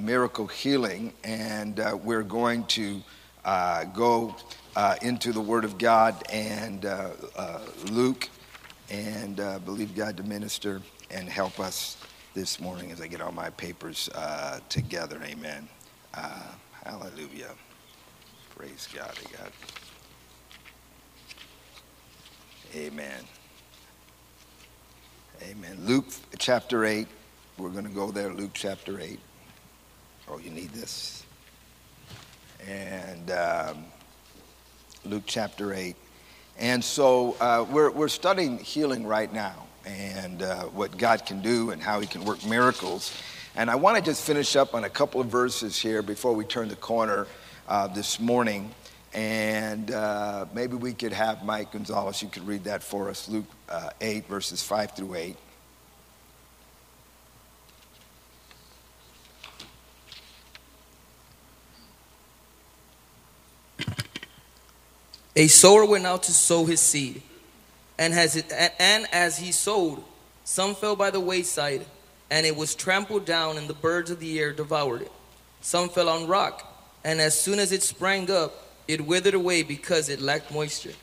miracle healing, and uh, we're going to uh, go uh, into the Word of God and uh, uh, Luke, and believe God to minister and help us this morning as I get all my papers together. Amen. hallelujah. Praise God. I got. Amen. Amen. Luke chapter 8. We're going to go there, Luke chapter 8. Oh, you need this. And um, Luke chapter 8. And so uh, we're, we're studying healing right now and uh, what God can do and how He can work miracles. And I want to just finish up on a couple of verses here before we turn the corner uh, this morning. And uh, maybe we could have Mike Gonzalez, you could read that for us, Luke uh, 8, verses 5 through 8. A sower went out to sow his seed, and as, it, and as he sowed, some fell by the wayside, and it was trampled down, and the birds of the air devoured it. Some fell on rock, and as soon as it sprang up, it withered away because it lacked moisture.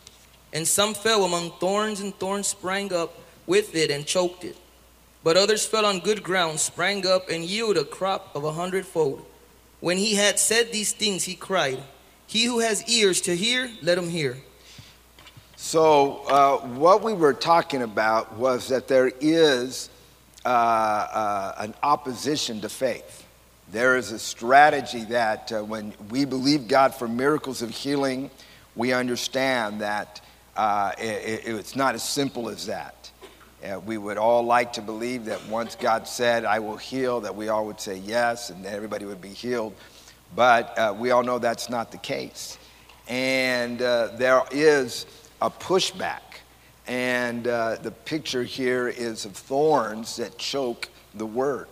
And some fell among thorns, and thorns sprang up with it and choked it. But others fell on good ground, sprang up, and yielded a crop of a hundredfold. When he had said these things, he cried, he who has ears to hear, let him hear. So, uh, what we were talking about was that there is uh, uh, an opposition to faith. There is a strategy that uh, when we believe God for miracles of healing, we understand that uh, it, it's not as simple as that. Uh, we would all like to believe that once God said, I will heal, that we all would say yes, and everybody would be healed. But uh, we all know that's not the case. And uh, there is a pushback. And uh, the picture here is of thorns that choke the word.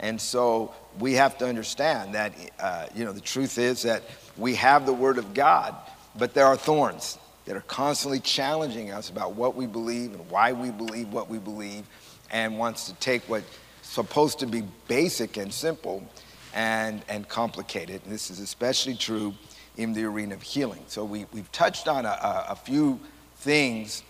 And so we have to understand that, uh, you know, the truth is that we have the word of God, but there are thorns that are constantly challenging us about what we believe and why we believe what we believe and wants to take what's supposed to be basic and simple and, and complicated. And this is especially true in the arena of healing. So we, we've touched on a, a few things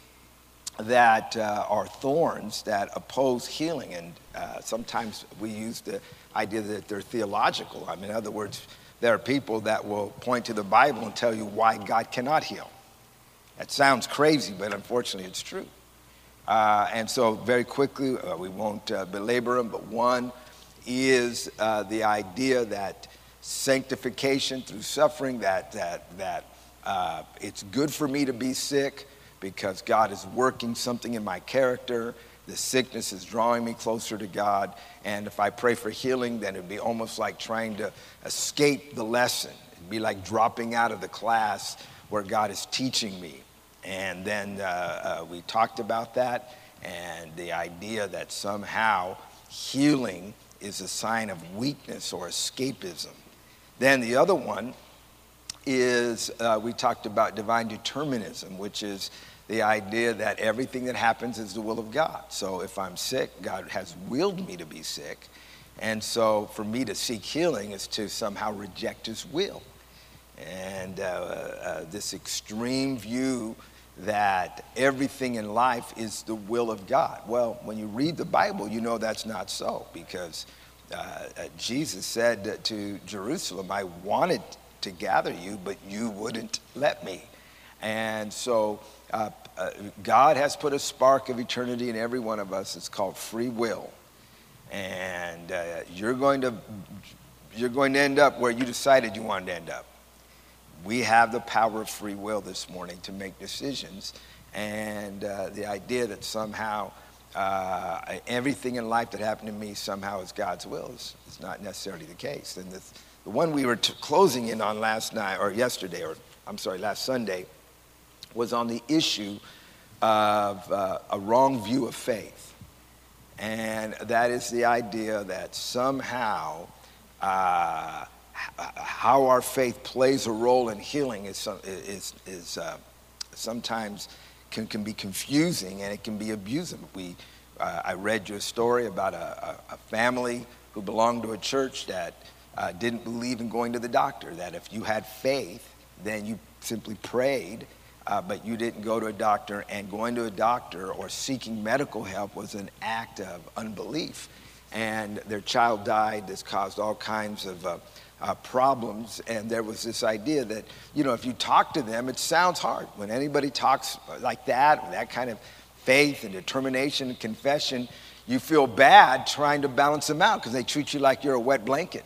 that uh, are thorns that oppose healing. And uh, sometimes we use the idea that they're theological. I mean, in other words, there are people that will point to the Bible and tell you why God cannot heal. That sounds crazy, but unfortunately, it's true. Uh, and so, very quickly, uh, we won't uh, belabor them, but one is uh, the idea that sanctification through suffering, that, that, that uh, it's good for me to be sick because God is working something in my character. The sickness is drawing me closer to God. And if I pray for healing, then it'd be almost like trying to escape the lesson. It'd be like dropping out of the class where God is teaching me. And then uh, uh, we talked about that and the idea that somehow healing is a sign of weakness or escapism. Then the other one is uh, we talked about divine determinism, which is the idea that everything that happens is the will of God. So if I'm sick, God has willed me to be sick. And so for me to seek healing is to somehow reject his will. And uh, uh, this extreme view that everything in life is the will of God. Well, when you read the Bible, you know that's not so because uh, uh, Jesus said to Jerusalem, I wanted to gather you, but you wouldn't let me. And so uh, uh, God has put a spark of eternity in every one of us. It's called free will. And uh, you're, going to, you're going to end up where you decided you wanted to end up we have the power of free will this morning to make decisions. And uh, the idea that somehow uh, everything in life that happened to me somehow is God's will is, is not necessarily the case. And the, the one we were t- closing in on last night, or yesterday, or I'm sorry, last Sunday, was on the issue of uh, a wrong view of faith. And that is the idea that somehow uh, how our faith plays a role in healing is, is, is uh, sometimes can, can be confusing and it can be abusive. We, uh, I read you a story about a, a, family who belonged to a church that uh, didn't believe in going to the doctor, that if you had faith, then you simply prayed, uh, but you didn't go to a doctor, and going to a doctor or seeking medical help was an act of unbelief. And their child died. This caused all kinds of uh, uh, problems. And there was this idea that, you know, if you talk to them, it sounds hard. When anybody talks like that, that kind of faith and determination and confession, you feel bad trying to balance them out because they treat you like you're a wet blanket.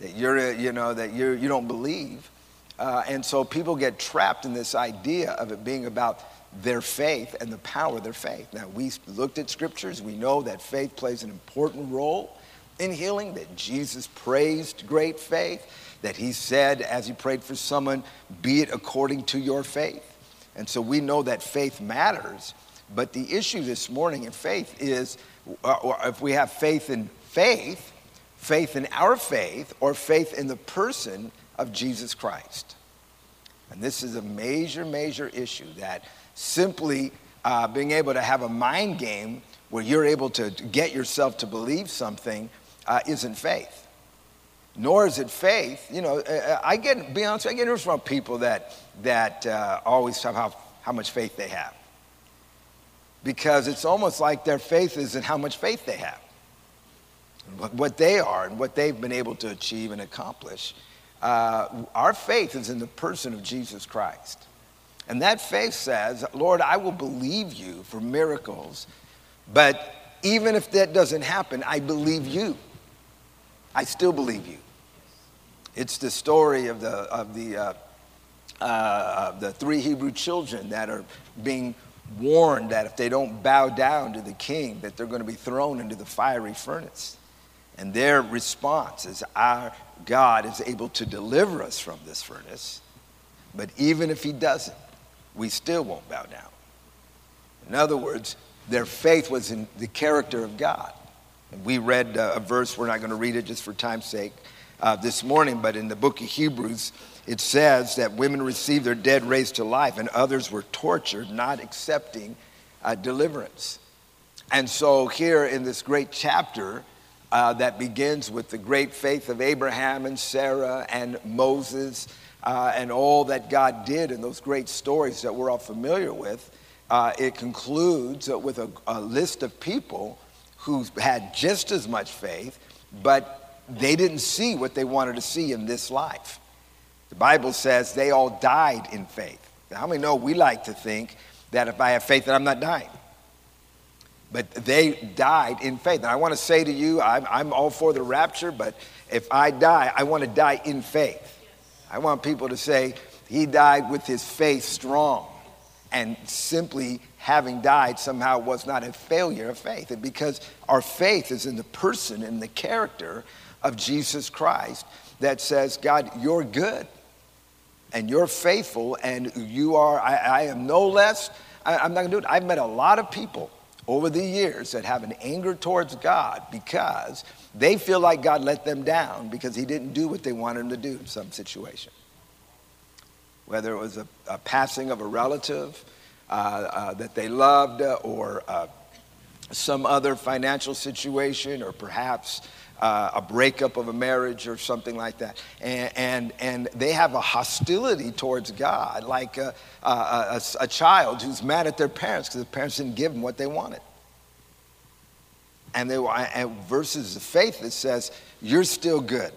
That you're, a, you know, that you're, you don't believe. Uh, and so people get trapped in this idea of it being about their faith and the power of their faith. Now, we looked at scriptures. We know that faith plays an important role in healing, that Jesus praised great faith, that he said, as he prayed for someone, be it according to your faith. And so we know that faith matters. But the issue this morning in faith is uh, if we have faith in faith, faith in our faith, or faith in the person of Jesus Christ. And this is a major, major issue that simply uh, being able to have a mind game where you're able to get yourself to believe something uh, isn't faith. Nor is it faith. You know, uh, uh, I get, be honest, I get news from people that, that uh, always have how, how much faith they have. Because it's almost like their faith is in how much faith they have. What they are and what they've been able to achieve and accomplish. Uh, our faith is in the person of Jesus Christ. And that faith says, Lord, I will believe you for miracles, but even if that doesn't happen, I believe you. I still believe you. It's the story of the, of the, uh, uh, the three Hebrew children that are being warned that if they don't bow down to the king, that they're going to be thrown into the fiery furnace. And their response is, Our God is able to deliver us from this furnace, but even if he doesn't, we still won't bow down. In other words, their faith was in the character of God. And we read uh, a verse, we're not going to read it just for time's sake uh, this morning, but in the book of Hebrews, it says that women received their dead raised to life and others were tortured, not accepting uh, deliverance. And so, here in this great chapter uh, that begins with the great faith of Abraham and Sarah and Moses, uh, and all that God did in those great stories that we're all familiar with, uh, it concludes with a, a, list of people who had just as much faith, but they didn't see what they wanted to see in this life. The Bible says they all died in faith. Now, how many know we like to think that if I have faith that I'm not dying? But they died in faith. And I want to say to you, I'm, I'm all for the rapture, but if I die, I want to die in faith. I want people to say, he died with his faith strong. And simply having died somehow was not a failure of faith. And because our faith is in the person and the character of Jesus Christ that says, God, you're good and you're faithful and you are, I, I am no less, I, I'm not gonna do it. I've met a lot of people over the years that have an anger towards God because they feel like God let them down because he didn't do what they wanted him to do in some situation. Whether it was a, a passing of a relative that they loved uh, or uh, some other financial situation or perhaps uh, a breakup of a marriage or something like that. And, and, and they have a hostility towards God, like a, a, a, a child who's mad at their parents because the parents didn't give them what they wanted. And they and verses of faith that says you're still good.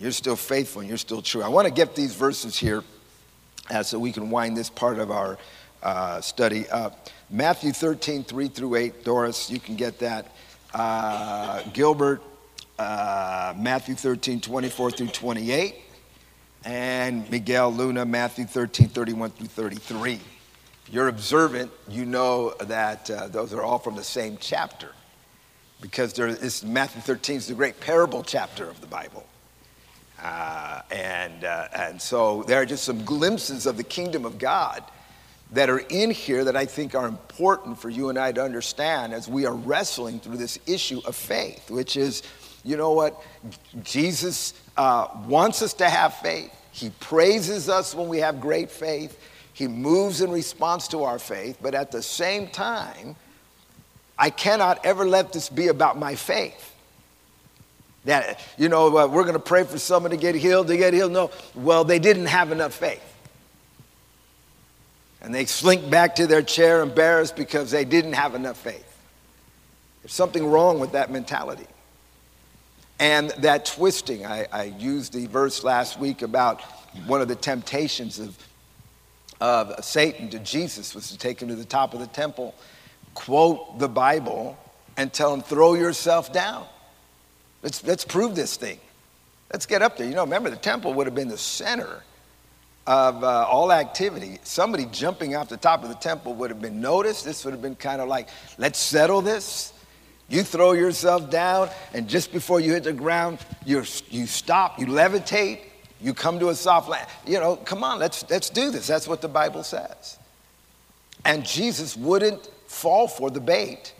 You're still faithful and you're still true. I want to get these verses here uh, so we can wind this part of our uh, study up. Matthew 13 3 through 8 doris you can get that. Uh, gilbert uh, matthew 13 24 through 28 and miguel luna matthew 13 31 through 33 you're observant, you know that uh, those are all from the same chapter. Because there is Matthew 13 is the great parable chapter of the Bible. Uh, and, uh, and so there are just some glimpses of the kingdom of God that are in here that I think are important for you and I to understand as we are wrestling through this issue of faith, which is, you know what? Jesus uh, wants us to have faith. He praises us when we have great faith. He moves in response to our faith, but at the same time, I cannot ever let this be about my faith. That, you know, uh, we're going to pray for someone to get healed, to get healed. No, well, they didn't have enough faith. And they slink back to their chair embarrassed because they didn't have enough faith. There's something wrong with that mentality. And that twisting, I, I used the verse last week about one of the temptations of, of Satan to Jesus was to take him to the top of the temple, quote the Bible, and tell him, throw yourself down. Let's, let's prove this thing. Let's get up there. You know, remember, the temple would have been the center of uh, all activity. Somebody jumping off the top of the temple would have been noticed. This would have been kind of like, let's settle this. You throw yourself down, and just before you hit the ground, you you stop, you levitate, you come to a soft land. You know, come on, let's, let's do this. That's what the Bible says. And Jesus wouldn't fall for the bait,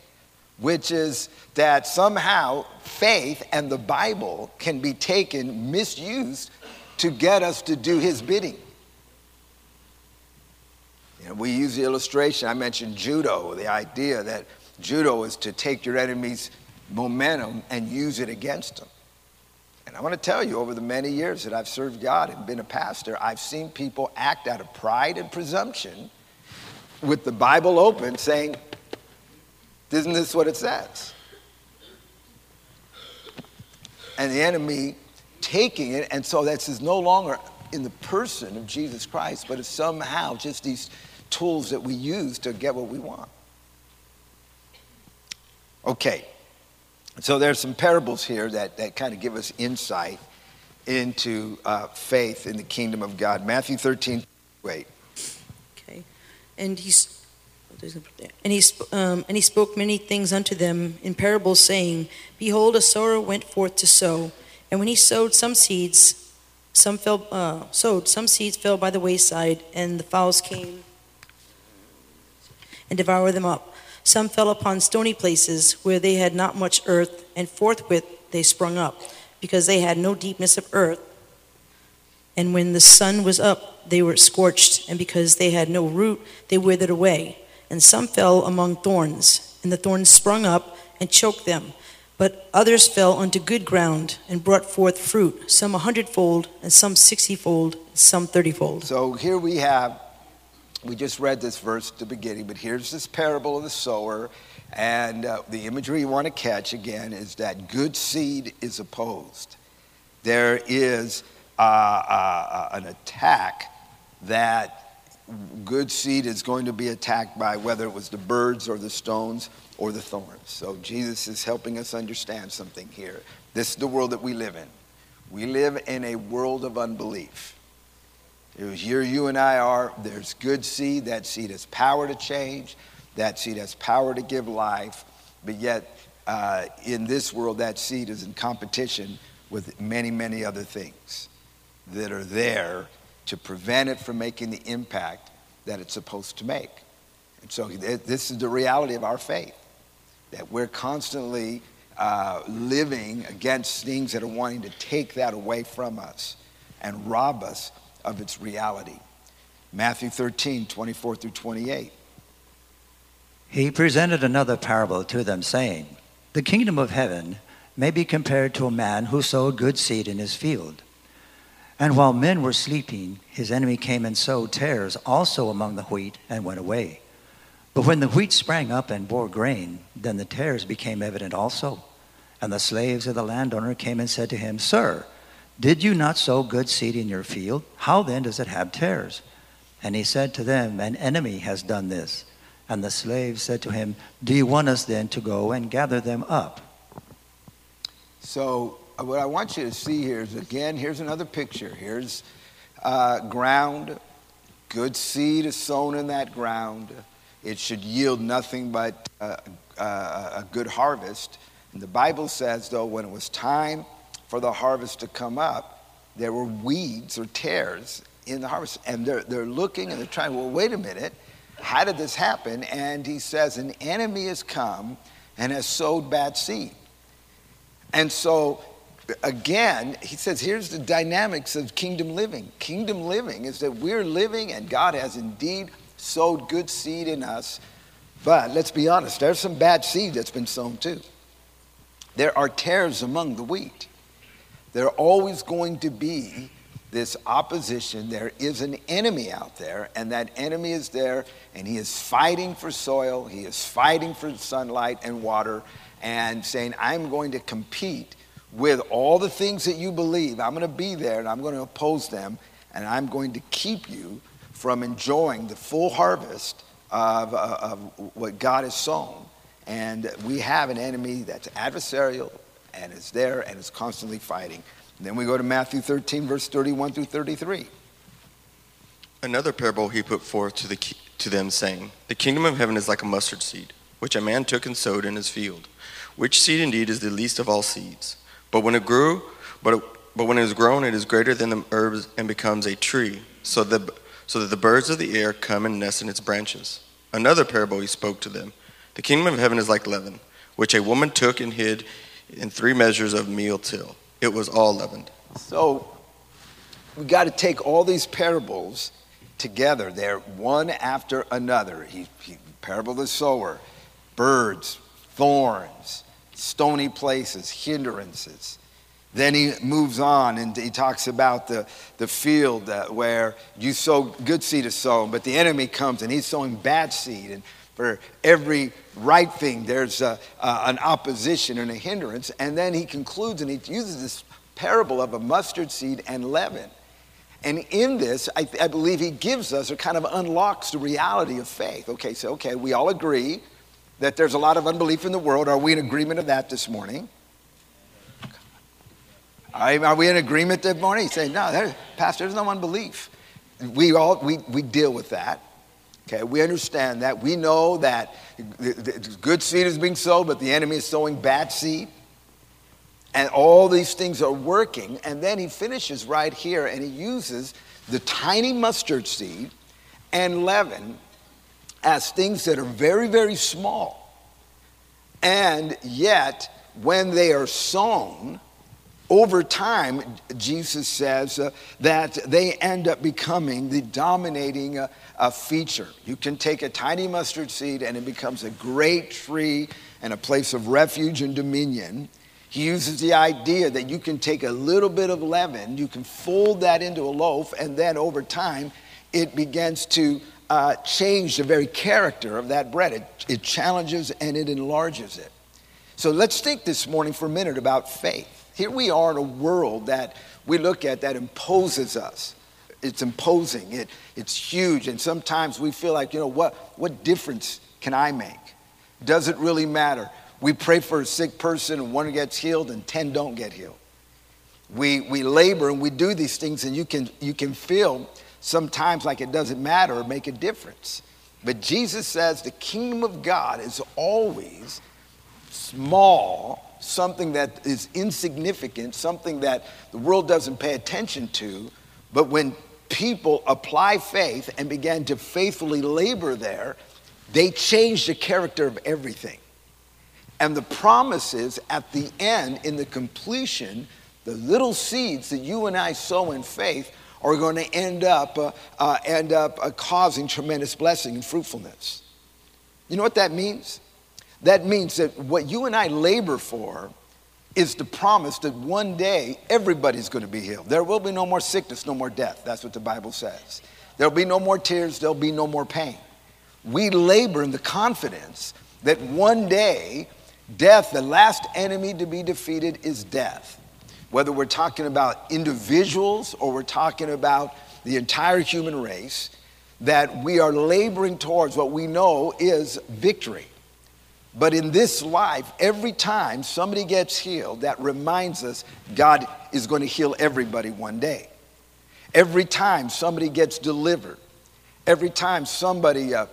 which is that somehow faith and the Bible can be taken, misused to get us to do his bidding. You know, we use the illustration, I mentioned judo, the idea that judo is to take your enemy's momentum and use it against them. And I want to tell you, over the many years that I've served God and been a pastor, I've seen people act out of pride and presumption with the Bible open saying, Isn't this what it says? And the enemy taking it, and so this is no longer in the person of Jesus Christ, but it's somehow just these tools that we use to get what we want. Okay, so there's some parables here that, that kind of give us insight into uh, faith in the kingdom of God. Matthew 13, wait. Okay, and he's. And he, um, and he spoke many things unto them in parables, saying, Behold, a sower went forth to sow. And when he sowed some seeds, some fell, uh, sowed, some seeds fell by the wayside, and the fowls came and devoured them up. Some fell upon stony places where they had not much earth, and forthwith they sprung up, because they had no deepness of earth. And when the sun was up, they were scorched, and because they had no root, they withered away. And some fell among thorns, and the thorns sprung up and choked them. But others fell onto good ground and brought forth fruit, some a hundredfold, and some sixtyfold, and some thirtyfold. So here we have we just read this verse at the beginning, but here's this parable of the sower. And uh, the imagery you want to catch again is that good seed is opposed. There is uh, uh, an attack that good seed is going to be attacked by whether it was the birds or the stones or the thorns. So Jesus is helping us understand something here. This is the world that we live in. We live in a world of unbelief. Was here you and I are. There's good seed. That seed has power to change. That seed has power to give life. But yet, uh, in this world, that seed is in competition with many, many other things that are there to prevent it from making the impact that it's supposed to make. And so, this is the reality of our faith that we're constantly uh, living against things that are wanting to take that away from us and rob us of its reality. Matthew 13, 24 through 28. He presented another parable to them, saying, The kingdom of heaven may be compared to a man who sowed good seed in his field. And while men were sleeping, his enemy came and sowed tares also among the wheat and went away. But when the wheat sprang up and bore grain, then the tares became evident also. And the slaves of the landowner came and said to him, Sir, did you not sow good seed in your field? How then does it have tares? And he said to them, An enemy has done this. And the slaves said to him, Do you want us then to go and gather them up? So, what I want you to see here is again, here's another picture. Here's uh, ground. Good seed is sown in that ground. It should yield nothing but uh, uh, a good harvest. And the Bible says, though, when it was time for the harvest to come up, there were weeds or tares in the harvest. And they're, they're looking and they're trying, well, wait a minute, how did this happen? And he says, an enemy has come and has sowed bad seed. And so, again, he says, here's the dynamics of kingdom living. Kingdom living is that we're living and God has indeed sowed good seed in us. But let's be honest, there's some bad seed that's been sown too. There are tares among the wheat. there are always going to be this opposition. There is an enemy out there, and that enemy is there, and he is fighting for soil, he is fighting for sunlight and water, and saying, I'm going to compete with all the things that you believe. I'm going to be there, and I'm going to oppose them, and I'm going to keep you from enjoying the full harvest of, uh, of what God has sown. And we have an enemy that's adversarial and is there and is constantly fighting. And then we go to Matthew 13, verse 31 through 33. Another parable he put forth to, the, to them, saying, The kingdom of heaven is like a mustard seed, which a man took and sowed in his field, which seed indeed is the least of all seeds. But when it grew, but, it, but when it is grown, it is greater than the herbs and becomes a tree, so, the, so that the birds of the air come and nest in its branches. Another parable he spoke to them The kingdom of heaven is like leaven, which a woman took and hid in three measures of meal till it was all leavened. So we got to take all these parables together. They're one after another. He, he, parable the sower, birds, thorns, stony places, hindrances. Then he moves on and he talks about the, the field uh, where you sow good seed is sown, but the enemy comes and he's sowing bad seed. And for every right thing, there's a, uh, an opposition and a hindrance. And then he concludes and he uses this parable of a mustard seed and leaven. And in this, I, I believe he gives us or kind of unlocks the reality of faith. Okay, so, okay, we all agree that there's a lot of unbelief in the world. Are we in agreement of that this morning? Are we in agreement this morning? Said, no, there, Pastor, there's no unbelief. We all, we, we deal with that. Okay, we understand that. We know that good seed is being sown, but the enemy is sowing bad seed. And all these things are working. And then he finishes right here and he uses the tiny mustard seed and leaven as things that are very, very small. And yet, when they are sown, over time, Jesus says uh, that they end up becoming the dominating uh, uh, feature. You can take a tiny mustard seed and it becomes a great tree and a place of refuge and dominion. He uses the idea that you can take a little bit of leaven, you can fold that into a loaf, and then over time, it begins to uh, change the very character of that bread. It, it challenges and it enlarges it. So let's think this morning for a minute about faith. Here we are in a world that we look at that imposes us. It's imposing, it, it's huge, and sometimes we feel like, you know, what, what difference can I make? Does it really matter? We pray for a sick person and one gets healed and 10 don't get healed. We, we labor and we do these things, and you can, you can feel sometimes like it doesn't matter or make a difference. But Jesus says the kingdom of God is always small something that is insignificant, something that the world doesn't pay attention to. But when people apply faith and began to faithfully labor there, they change the character of everything. And the promise is at the end, in the completion, the little seeds that you and I sow in faith are going to end up, uh, uh, end up uh, causing tremendous blessing and fruitfulness. You know what that means? That means that what you and I labor for is the promise that one day everybody's going to be healed. There will be no more sickness, no more death. That's what the Bible says. There'll be no more tears, there'll be no more pain. We labor in the confidence that one day death, the last enemy to be defeated, is death. Whether we're talking about individuals or we're talking about the entire human race, that we are laboring towards what we know is victory. But in this life, every time somebody gets healed, that reminds us God is going to heal everybody one day. Every time somebody gets delivered, every time somebody uh,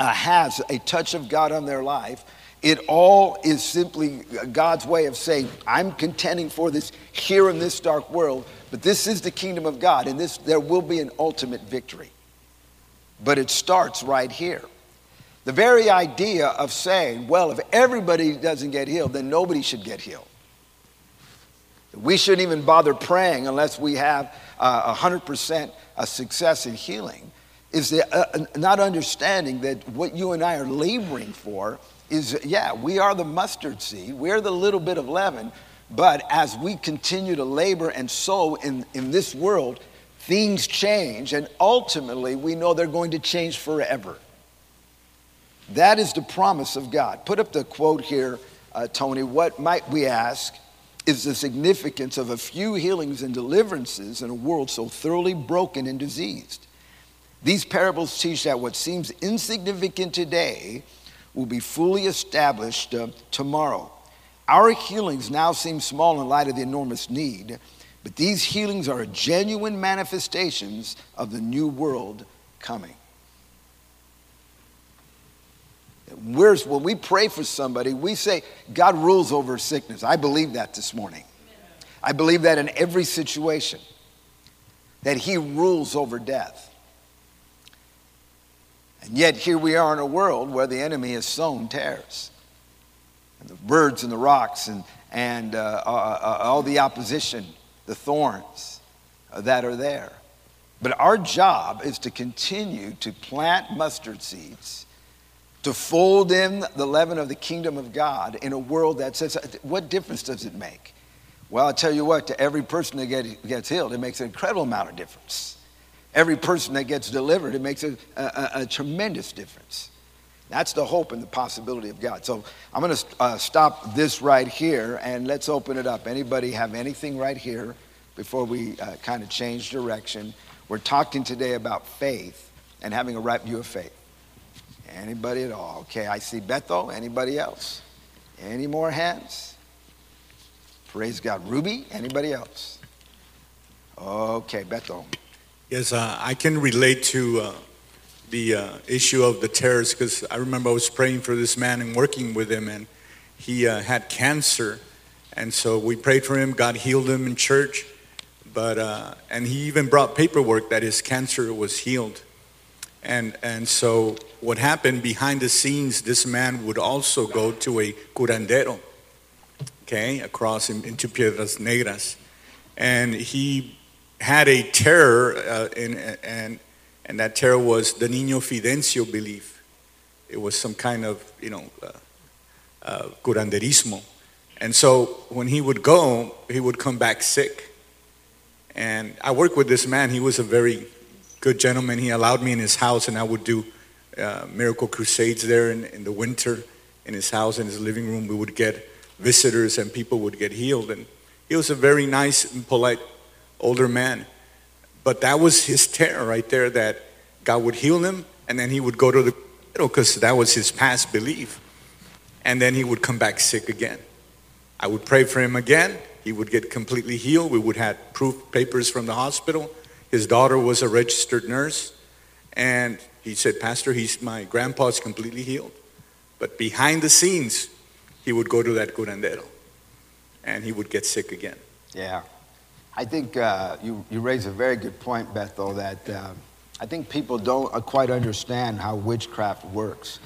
uh, has a touch of God on their life, it all is simply God's way of saying, I'm contending for this here in this dark world, but this is the kingdom of God, and this, there will be an ultimate victory. But it starts right here. The very idea of saying, well, if everybody doesn't get healed, then nobody should get healed. We shouldn't even bother praying unless we have uh, 100% a success in healing. Is the, uh, not understanding that what you and I are laboring for is, yeah, we are the mustard seed, we're the little bit of leaven, But as we continue to labor and sow in, in this world, things change, and ultimately we know they're going to change forever. That is the promise of God. Put up the quote here, uh, Tony. What might we ask is the significance of a few healings and deliverances in a world so thoroughly broken and diseased? These parables teach that what seems insignificant today will be fully established uh, tomorrow. Our healings now seem small in light of the enormous need, but these healings are genuine manifestations of the new world coming. Where's, when we pray for somebody, we say, God rules over sickness. I believe that this morning. I believe that in every situation, that He rules over death. And yet, here we are in a world where the enemy has sown tares. And the birds and the rocks and, and uh, uh, uh, all the opposition, the thorns uh, that are there. But our job is to continue to plant mustard seeds, to fold in the leaven of the kingdom of God in a world that says, what difference does it make? Well, I'll tell you what, to every person that gets healed, it makes an incredible amount of difference. Every person that gets delivered, it makes a, a, a tremendous difference. That's the hope and the possibility of God. So I'm going to uh, stop this right here and let's open it up. Anybody have anything right here before we uh, kind of change direction? We're talking today about faith and having a right view of faith. Anybody at all? Okay, I see Bethel. Anybody else? Any more hands? Praise God. Ruby? Anybody else? Okay, Bethel. Yes, uh, I can relate to uh, the uh, issue of the tares because I remember I was praying for this man and working with him, and he uh, had cancer, and so we prayed for him. God healed him in church, but uh, and he even brought paperwork that his cancer was healed, and and so what happened behind the scenes? This man would also go to a curandero, okay, across in, into Piedras Negras, and he had a terror, uh, in, and, and that terror was the Niño Fidencio belief. It was some kind of, you know, uh, uh, curanderismo. And so when he would go, he would come back sick. And I worked with this man. He was a very good gentleman. He allowed me in his house, and I would do uh, miracle crusades there in, in the winter in his house, in his living room. We would get visitors, and people would get healed. And he was a very nice and polite older man. But that was his terror right there that God would heal him and then he would go to the hospital because that was his past belief. And then he would come back sick again. I would pray for him again. He would get completely healed. We would have proof papers from the hospital. His daughter was a registered nurse. And he said, Pastor, he's my grandpa's completely healed. But behind the scenes, he would go to that curandero and he would get sick again. Yeah. I think uh, you, you raise a very good point, Bethel, that uh, I think people don't quite understand how witchcraft works.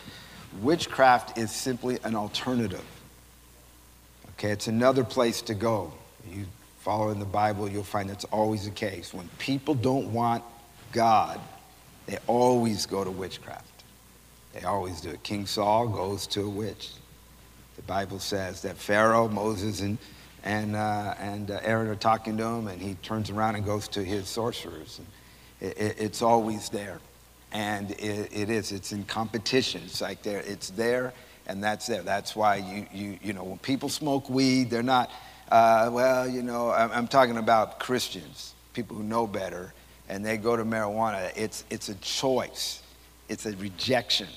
Witchcraft is simply an alternative. Okay, it's another place to go. You follow in the Bible, you'll find that's always the case. When people don't want God, they always go to witchcraft. They always do it. King Saul goes to a witch. The Bible says that Pharaoh, Moses, and and, uh, and uh, Aaron are talking to him, and he turns around and goes to his sorcerers. And it, it, it's always there. And it, it is, it's in competition. It's like there, it's there, and that's there. That's why you, you, you know, when people smoke weed, they're not, uh, well, you know, I'm, I'm talking about Christians, people who know better, and they go to marijuana. It's, it's a choice, it's a rejection.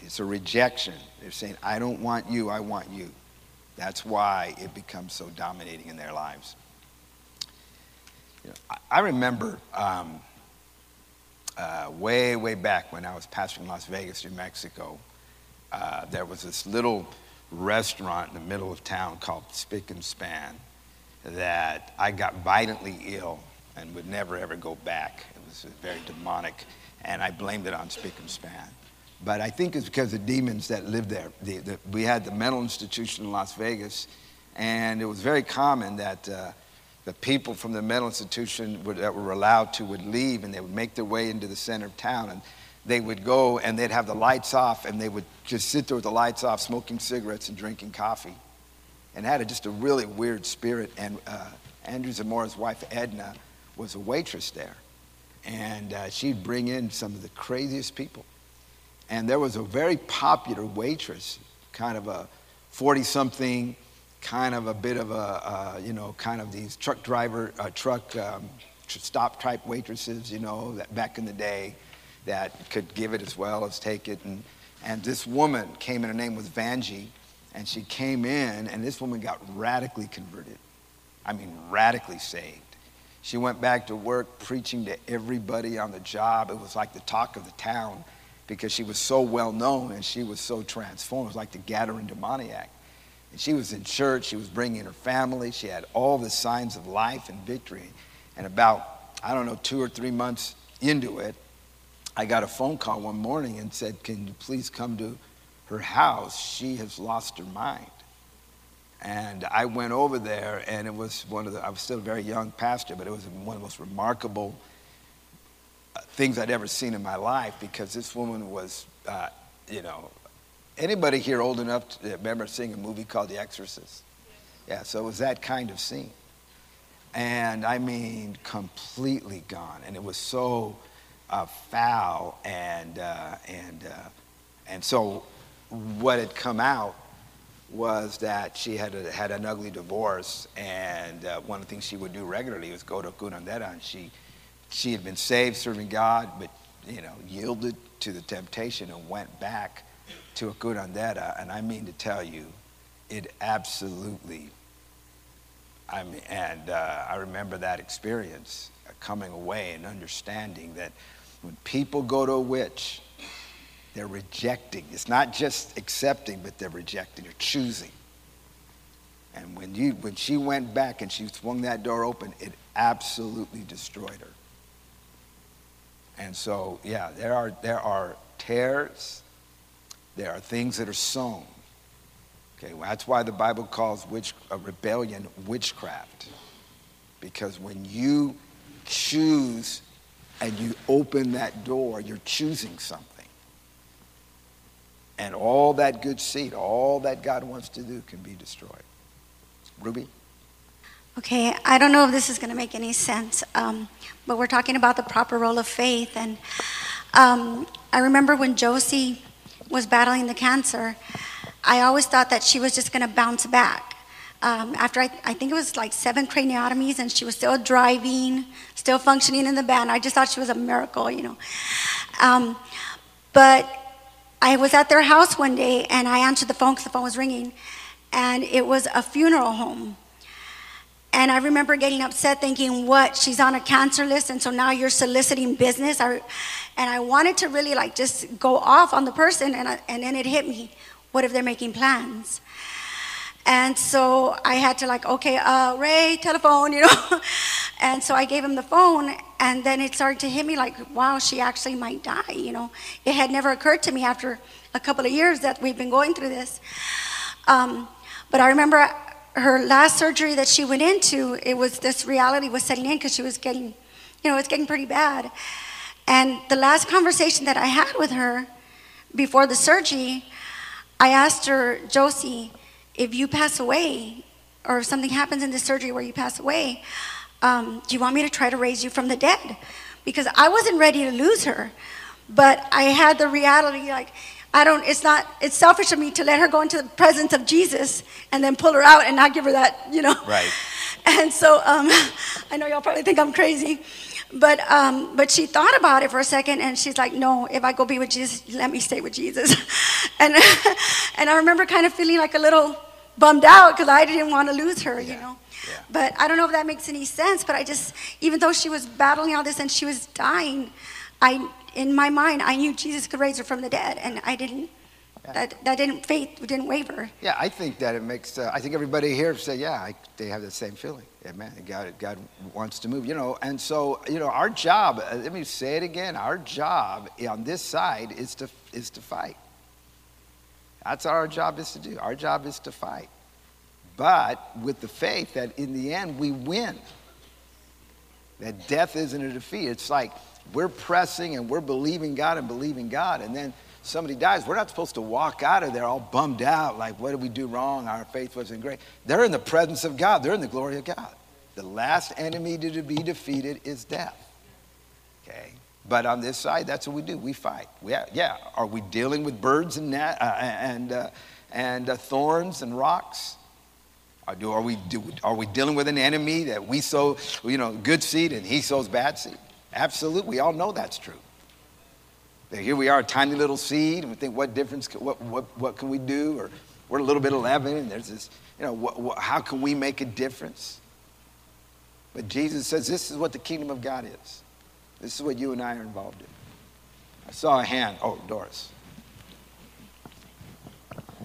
It's a rejection. They're saying, I don't want you, I want you. That's why it becomes so dominating in their lives. You know, I, remember um, uh, way, way back when I was pastoring Las Vegas, New Mexico, uh, there was this little restaurant in the middle of town called Spick and Span that I got violently ill and would never ever go back. It was very demonic, and I blamed it on Spick and Span. But I think it's because of demons that lived there. The, the, we had the mental institution in Las Vegas, and it was very common that uh, the people from the mental institution would, that were allowed to would leave and they would make their way into the center of town. And they would go and they'd have the lights off and they would just sit there with the lights off, smoking cigarettes and drinking coffee. and had a, just a really weird spirit. And uh, Andrew Zamora's wife, Edna, was a waitress there. And uh, she'd bring in some of the craziest people. And there was a very popular waitress, kind of a 40 something, kind of a bit of a, uh, you know, kind of these truck driver, uh, truck um, stop type waitresses, you know, that back in the day that could give it as well as take it. And, and this woman came in, her name was Vanjie, and she came in, and this woman got radically converted. I mean, radically saved. She went back to work preaching to everybody on the job. It was like the talk of the town because she was so well known and she was so transformed. It was like the Gadarene demoniac. And she was in church, she was bringing her family, she had all the signs of life and victory. And about, I don't know, two or three months into it, I got a phone call one morning and said, Can you please come to her house? She has lost her mind. And I went over there, and it was one of the, I was still a very young pastor, but it was one of the most remarkable things I'd ever seen in my life because this woman was, uh, you know, anybody here old enough to remember seeing a movie called The Exorcist? Yeah, so it was that kind of scene. And I mean, completely gone. And it was so uh, foul. And, uh, and, uh, and so what had come out was that she had, a, had an ugly divorce, and uh, one of the things she would do regularly was go to curandera, and she, she had been saved serving God, but you know, yielded to the temptation and went back to a curandera, and I mean to tell you, it absolutely, I mean, and uh, I remember that experience uh, coming away and understanding that when people go to a witch, they're rejecting. It's not just accepting, but they're rejecting. They're choosing. And when, you, when she went back and she swung that door open, it absolutely destroyed her. And so, yeah, there are, there are tares, there are things that are sown. Okay, well, that's why the Bible calls witch, a rebellion witchcraft. Because when you choose and you open that door, you're choosing something. And all that good seed, all that God wants to do can be destroyed. Ruby? Okay, I don't know if this is going to make any sense, um, but we're talking about the proper role of faith. And um, I remember when Josie was battling the cancer, I always thought that she was just going to bounce back. Um, after I, I, think it was like seven craniotomies, and she was still driving, still functioning in the band. I just thought she was a miracle, you know. Um, but I was at their house one day, and I answered the phone because the phone was ringing, and it was a funeral home. And I remember getting upset thinking, what, she's on a cancer list, and so now you're soliciting business? I, and I wanted to really like just go off on the person, and, I, and then it hit me. What if they're making plans? And so I had to like, okay, uh, Ray, telephone, you know. and so I gave him the phone, and then it started to hit me like, wow, she actually might die, you know. It had never occurred to me after a couple of years that we've been going through this. Um, but I remember her last surgery that she went into, it was this reality was setting in because she was getting, you know, it's getting pretty bad. And the last conversation that I had with her before the surgery, I asked her, Josie, if you pass away, or if something happens in the surgery where you pass away, um, do you want me to try to raise you from the dead? Because I wasn't ready to lose her, but I had the reality like, I don't, it's not, it's selfish of me to let her go into the presence of Jesus and then pull her out and not give her that, you know. Right. And so um, I know y'all probably think I'm crazy, but, um, but she thought about it for a second and she's like, no, if I go be with Jesus, let me stay with Jesus. and, and I remember kind of feeling like a little bummed out because I didn't want to lose her, yeah. you know. Yeah. But I don't know if that makes any sense, but I just, even though she was battling all this and she was dying, I, in my mind, I knew Jesus could raise her from the dead, and I didn't. Yeah. That, that didn't faith didn't waver. Yeah, I think that it makes. Uh, I think everybody here say, yeah, I, they have the same feeling. Yeah, man, God, God wants to move. You know, and so you know, our job. Uh, let me say it again. Our job on this side is to is to fight. That's our job is to do. Our job is to fight, but with the faith that in the end we win. That death isn't a defeat. It's like we're pressing and we're believing God and believing God. And then somebody dies, we're not supposed to walk out of there all bummed out, like, what did we do wrong? Our faith wasn't great. They're in the presence of God, they're in the glory of God. The last enemy to be defeated is death. Okay? But on this side, that's what we do. We fight. We have, yeah. Are we dealing with birds and, uh, and, uh, and uh, thorns and rocks? Are, do, are, we, do, are we dealing with an enemy that we sow, you know, good seed and he sows bad seed? Absolutely. We all know that's true. That here we are, a tiny little seed, and we think, what difference, what, what, what can we do? Or we're a little bit of leaven, and there's this, you know, what, what, how can we make a difference? But Jesus says this is what the kingdom of God is. This is what you and I are involved in. I saw a hand. Oh, Doris.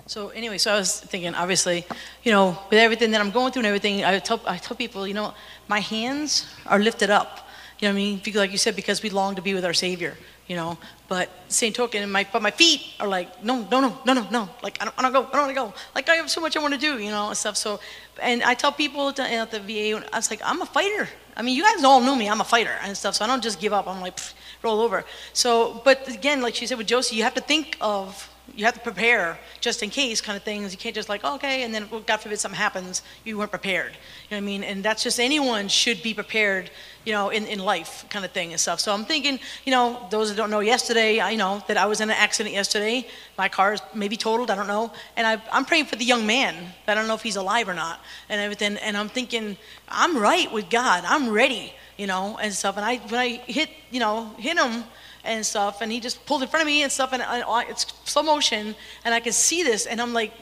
So anyway, so I was thinking, obviously, you know, with everything that I'm going through and everything, I tell, I tell people, you know, my hands are lifted up. You know what I mean? Like you said, because we long to be with our Savior, you know. But same token, my, but my feet are like, no, no, no, no, no, no. Like, I don't, I don't go, I don't want to go. Like, I have so much I want to do, you know, and stuff. So, and I tell people to, at the VA, I was like, I'm a fighter. I mean, you guys all know me. I'm a fighter and stuff. So I don't just give up. I'm like, roll over. So, but again, like she said with Josie, you have to think of you have to prepare just in case kind of things. You can't just like, okay, and then well, God forbid something happens, you weren't prepared. You know what I mean? And that's just anyone should be prepared, you know, in, in life kind of thing and stuff. So I'm thinking, you know, those that don't know yesterday, I you know that I was in an accident yesterday. My car is maybe totaled, I don't know. And I, I'm praying for the young man. I don't know if he's alive or not and everything. And I'm thinking, I'm right with God. I'm ready, you know, and stuff. And I, when I hit, you know, hit him, and stuff, and he just pulled in front of me and stuff, and I, it's slow motion, and I can see this, and I'm like,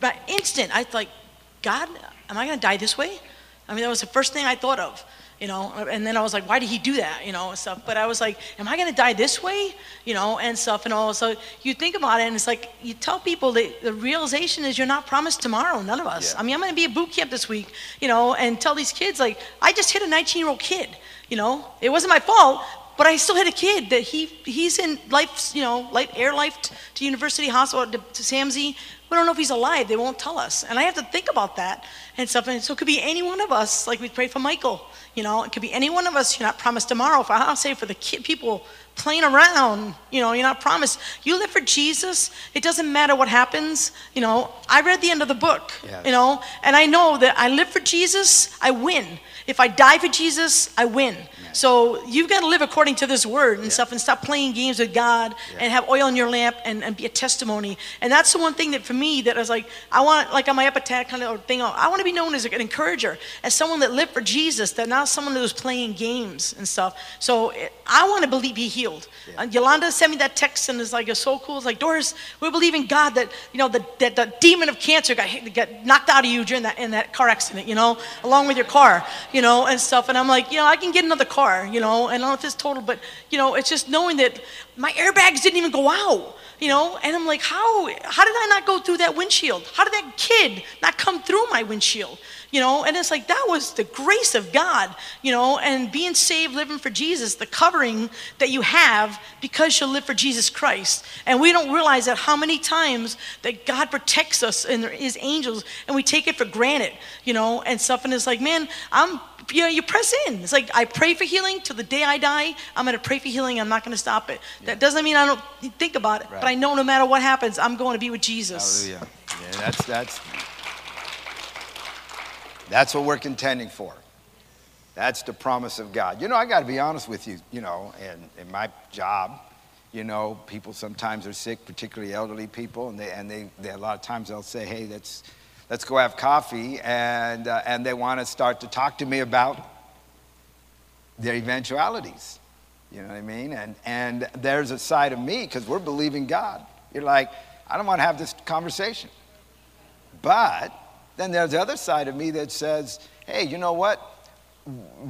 by instant, I like, God, am I gonna die this way? I mean, that was the first thing I thought of, you know, and then I was like, why did he do that, you know, and stuff. But I was like, am I gonna die this way, you know, and stuff, and all. So you think about it, and it's like you tell people that the realization is you're not promised tomorrow. None of us. Yeah. I mean, I'm gonna be at boot camp this week, you know, and tell these kids like, I just hit a 19 year old kid, you know, it wasn't my fault, but I still had a kid that he he's in life, you know, life air life to University Hospital to, to SAMMC. We don't know if he's alive. They won't tell us, and I have to think about that and stuff. And so it could be any one of us, like we pray for Michael. You know, it could be any one of us. You're not promised tomorrow. For I'll say for the kid, people playing around, you know, you're not promised. You live for Jesus. It doesn't matter what happens. You know, I read the end of the book. Yes. You know, and I know that I live for Jesus. I win. If I die for Jesus, I win. So you've got to live according to this word and stuff and stop playing games with God Yeah. and have oil in your lamp and, and be a testimony. And that's the one thing that for me that I was like, I want, like on my epitaph kind of thing, I want to be known as an encourager, as someone that lived for Jesus, that not someone that was playing games and stuff. So it, I want to believe be healed. Yeah. Uh, Yolanda sent me that text and it's like, it's so cool. It's like, Doris, we believe in God that, you know, the, that the demon of cancer got, hit- got knocked out of you during that, in that car accident, you know, along with your car, you know, and stuff. And I'm like, you know, I can get another car, you know, and I don't know if it's total, but, you know, it's just knowing that my airbags didn't even go out. You know, and I'm like, how? How did I not go through that windshield? How did that kid not come through my windshield? You know, and it's like that was the grace of God. You know, and being saved, living for Jesus, the covering that you have because you live for Jesus Christ. And we don't realize that how many times that God protects us and His angels, and we take it for granted. You know, and stuff. And it's like, man, I'm you know, you press in. It's like I pray for healing till the day I die. I'm going to pray for healing. I'm not going to stop it. That doesn't mean I don't think about it, but I know no matter what happens, I'm going to be with Jesus. Hallelujah. Yeah, that's that's that's what we're contending for. That's the promise of God. You know, I got to be honest with you. You know, in, in my job, you know, people sometimes are sick, particularly elderly people, and they and they, they a lot of times they'll say, "Hey, let's let's go have coffee," and uh, and they want to start to talk to me about their eventualities. You know what I mean? And and there's a side of me because we're believing God. You're like, I don't want to have this conversation. But then there's the other side of me that says, hey, you know what?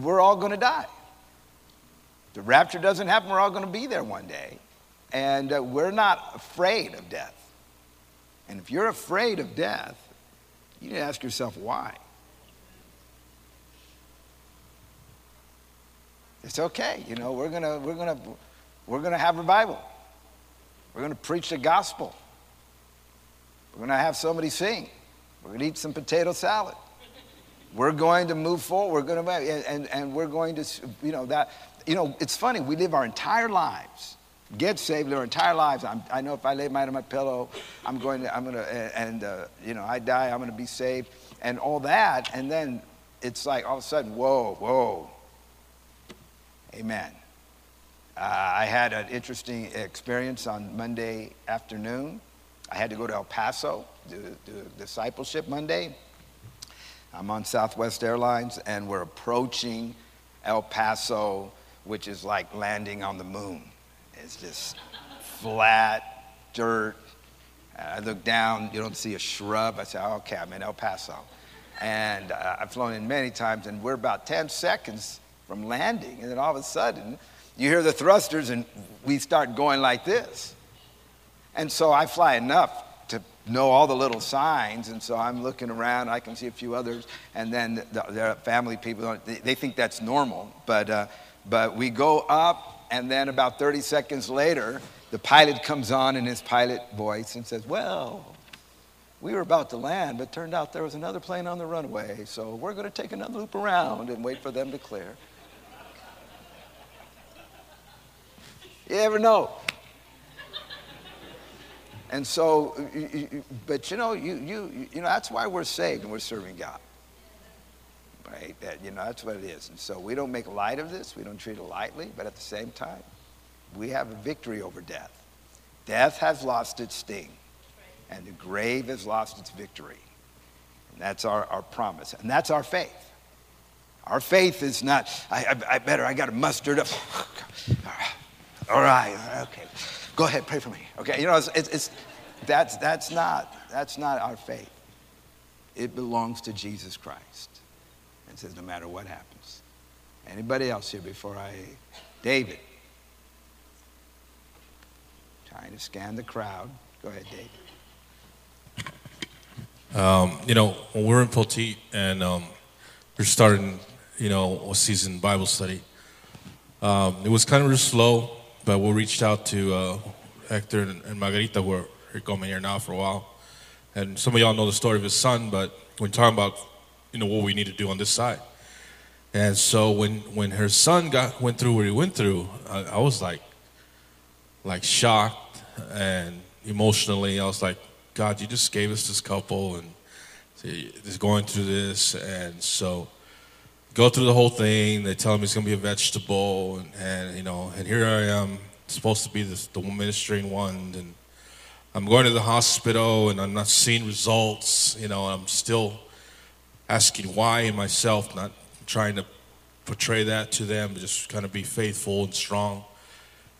We're all going to die. The rapture doesn't happen, we're all going to be there one day. And uh, we're not afraid of death. And if you're afraid of death, you need to ask yourself why. It's okay, you know, we're gonna we're gonna we're gonna have revival. We're gonna preach the gospel. We're gonna have somebody sing. We're gonna eat some potato salad. We're going to move forward. We're going to, and, and, and we're going to, you know, that, you know, it's funny. We live our entire lives get saved their entire lives. I'm, i know if I lay my head on my pillow, I'm going to, I'm going to, and, uh, you know, I die, I'm going to be saved, and all that. And then it's like all of a sudden, whoa, whoa. Amen. Uh, I had an interesting experience on Monday afternoon. I had to go to El Paso, do, do discipleship Monday. I'm on Southwest Airlines, and we're approaching El Paso, which is like landing on the moon. It's just flat dirt. I look down, you don't see a shrub. I say, okay, I'm in El Paso. And uh, I've flown in many times, and we're about 10 seconds from landing. And then all of a sudden, you hear the thrusters, and we start going like this. And so I fly enough to know all the little signs. And so I'm looking around, I can see a few others. And then the, the family people, they, they, think that's normal. But, uh, but we go up, and then about 30 seconds later, the pilot comes on in his pilot voice and says, Well, we were about to land, but turned out there was another plane on the runway, so we're going to take another loop around and wait for them to clear. You ever know? And so, but you know, you, you, you know, that's why we're saved and we're serving God. Right? That, you know, that's what it is. And so we don't make light of this. We don't treat it lightly. But at the same time, we have a victory over death. Death has lost its sting and the grave has lost its victory. And that's our, our promise, and that's our faith. Our faith is not, I, I, I better, I got to muster it up. All right, okay. Go ahead, pray for me. Okay, you know, it's, it's, it's, that's, that's, not, that's not our faith. It belongs to Jesus Christ. Says, no matter what happens. Anybody else here before I, David? Trying to scan the crowd. Go ahead, David. Um, you know, when we were in Poteet and um, we are starting, you know, a season Bible study, um, it was kind of slow, but we reached out to uh, Hector and Margarita, who are coming here now for a while. And some of y'all know the story of his son, but we're talking about, you know, what we need to do on this side. And so when, when her son got went through what he went through, I, I was like, like shocked and emotionally, I was like, God, you just gave us this couple and he's going through this. And so go through the whole thing. They tell him he's going to be a vegetable. And, and, you know, and here I am, supposed to be this, the ministering one. And I'm going to the hospital and I'm not seeing results. You know, I'm still asking why myself, not trying to portray that to them, but just kind of be faithful and strong.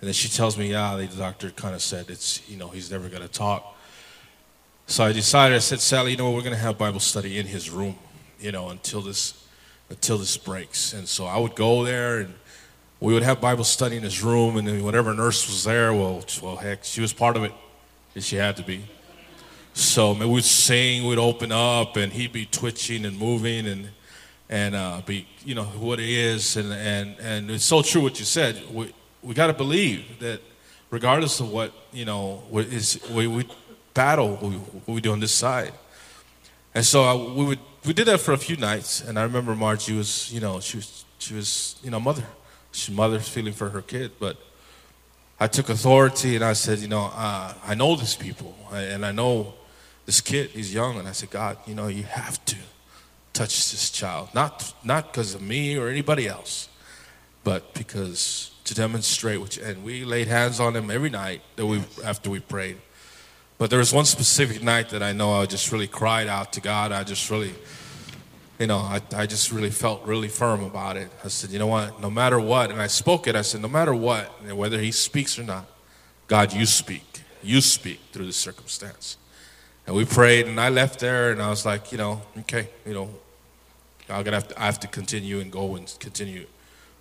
And then she tells me, yeah, the doctor kind of said it's, you know, he's never going to talk. So I decided, I said, Sally, you know, we're going to have Bible study in his room, you know, until this, until this breaks. And so I would go there and we would have Bible study in his room, and then whatever nurse was there, well, well, heck, she was part of it, and she had to be. So we would sing, we'd open up, and he'd be twitching and moving, and and uh, be, you know, what it is, and and and it's so true what you said. We we got to believe that, regardless of what you know, is we we battle what we do on this side. And so I, we would we did that for a few nights, and I remember Margie was you know she was she was you know mother, she's mother's feeling for her kid, but I took authority and I said you know uh, I know these people. And I know this kid he's young and I said God you know you have to touch this child not not because of me or anybody else, but because to demonstrate which and we laid hands on him every night that we after we prayed but there was one specific night that I know I just really cried out to God. I just really, you know, I, I just really felt really firm about it. I said, you know what, no matter what, and I spoke it, I said, no matter what, whether he speaks or not, God, you speak. You speak through the circumstance. And we prayed, and I left there, and I was like, you know, okay, you know, I'm gonna have to, I have to continue and go and continue,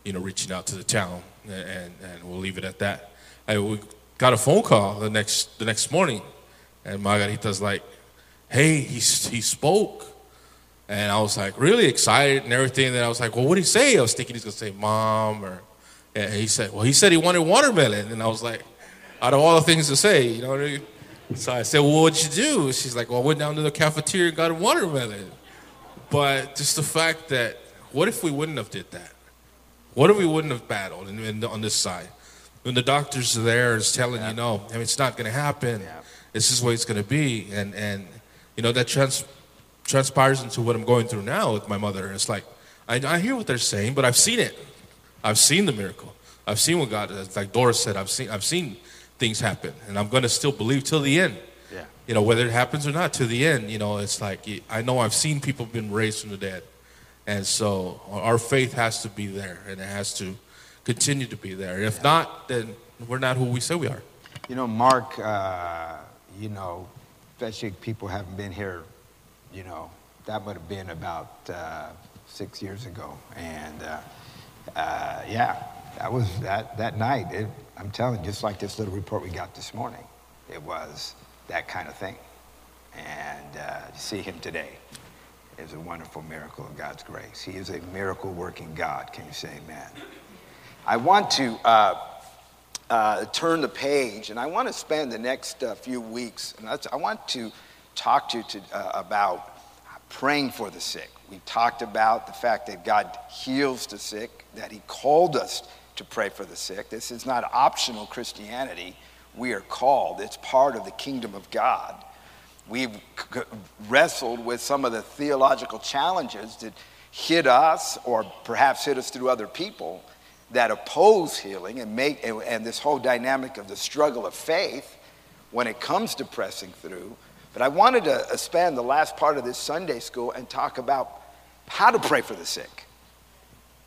you know, reaching out to the town, and, and, we'll leave it at that. I, we got a phone call the next the next morning and Margarita's like, hey, he, he spoke. And I was like really excited and everything. And I was like, well, what did he say? I was thinking he's to say mom or, and he said, well, he said he wanted watermelon. And I was like, out of all the things to say, you know? So I said, well, what'd you do? She's like, well, I went down to the cafeteria and got a watermelon. But just the fact that, what if we wouldn't have did that? What if we wouldn't have battled on this side? when the doctors are there is telling you no, I mean it's not going to happen. Yeah. This is what it's going to be, and and you know that trans transpires into what I'm going through now with my mother. It's like I, I hear what they're saying, but I've seen it. I've seen the miracle. I've seen what God does. Like Doris said, I've seen I've seen things happen, and I'm going to still believe till the end. Yeah. You know whether it happens or not to the end. You know it's like I know I've seen people been raised from the dead, and so our faith has to be there, and it has to continue to be there. If not, then we're not who we say we are. You know, Mark, uh, you know, especially people haven't been here, you know, that would have been about uh, six years ago. And uh, uh, yeah, that was that, that night. It, I'm telling you, just like this little report we got this morning, it was that kind of thing. And uh, to see him today is a wonderful miracle of God's grace. He is a miracle working God. Can you say amen? I want to uh, uh, turn the page, and I want to spend the next uh, few weeks, and I want to talk to you to, uh, about praying for the sick. We talked about the fact that God heals the sick, that He called us to pray for the sick. This is not optional Christianity. We are called, it's part of the kingdom of God. We've wrestled with some of the theological challenges that hit us, or perhaps hit us through other people that oppose healing and make and, and this whole dynamic of the struggle of faith when it comes to pressing through. But I wanted to uh, spend the last part of this Sunday school and talk about how to pray for the sick.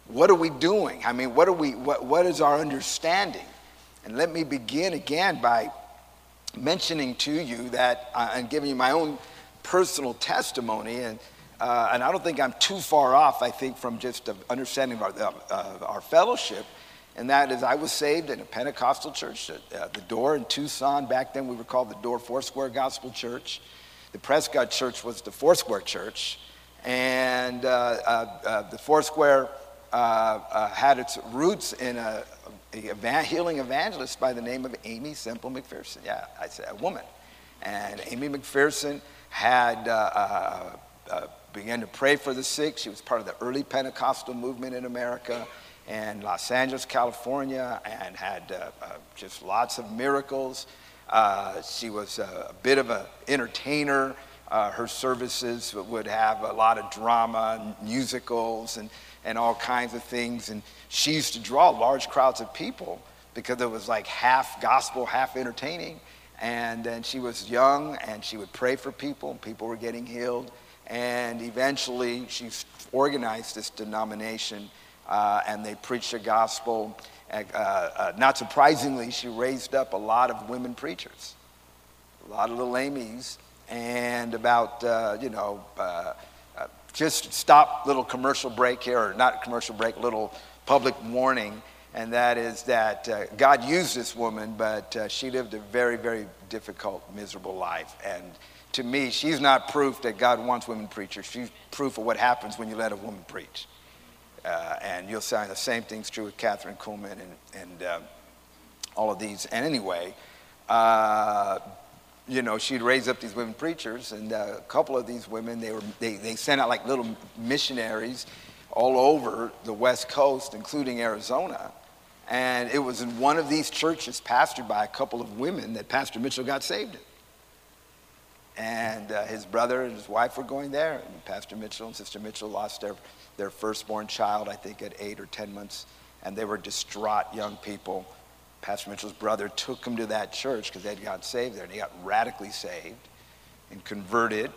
What are we doing? I mean, what are we what, what is our understanding? And let me begin again by mentioning to you that uh, and giving you my own personal testimony and uh, and I don't think I'm too far off, I think, from just understanding our, uh, our fellowship. And that is, I was saved in a Pentecostal church, at uh, the Door in Tucson. Back then, we were called the Door Foursquare Gospel Church. The Prescott Church was the Foursquare Church. And uh, uh, the Foursquare had its roots in a, a, healing evangelist by the name of Aimee Semple McPherson. Yeah, I said a woman. And Aimee McPherson had began to pray for the sick. She was part of the early Pentecostal movement in America and Los Angeles, California, and had uh, uh, just lots of miracles. Uh, she was a, bit of an entertainer. Uh, her services would have a lot of drama and musicals and, and all kinds of things. And she used to draw large crowds of people because it was like half gospel, half entertaining. And, and she was young and she would pray for people, and people were getting healed. And eventually, she organized this denomination uh, and they preached the gospel. Uh, uh, not surprisingly, she raised up a lot of women preachers, a lot of little Aimee's, and about, uh, you know, uh, just stop little commercial break here, or not commercial break, little public warning. And that is that God used this woman, but she lived a very, very difficult, miserable life. And to me, she's not proof that God wants women preachers. She's proof of what happens when you let a woman preach. Uh, and you'll find the same thing's true with Kathryn Kuhlman and, and uh, all of these. And anyway, uh, you know, she'd raise up these women preachers, and uh, a couple of these women, they, were, they, they sent out like little missionaries all over the West Coast, including Arizona. And it was in one of these churches, pastored by a couple of women, that Pastor Mitchell got saved in and uh, his brother and his wife were going there. And Pastor Mitchell and Sister Mitchell lost their, their firstborn child, I think, at eight or 10 months, and they were distraught young people. Pastor Mitchell's brother took him to that church because they'd got saved there, and he got radically saved and converted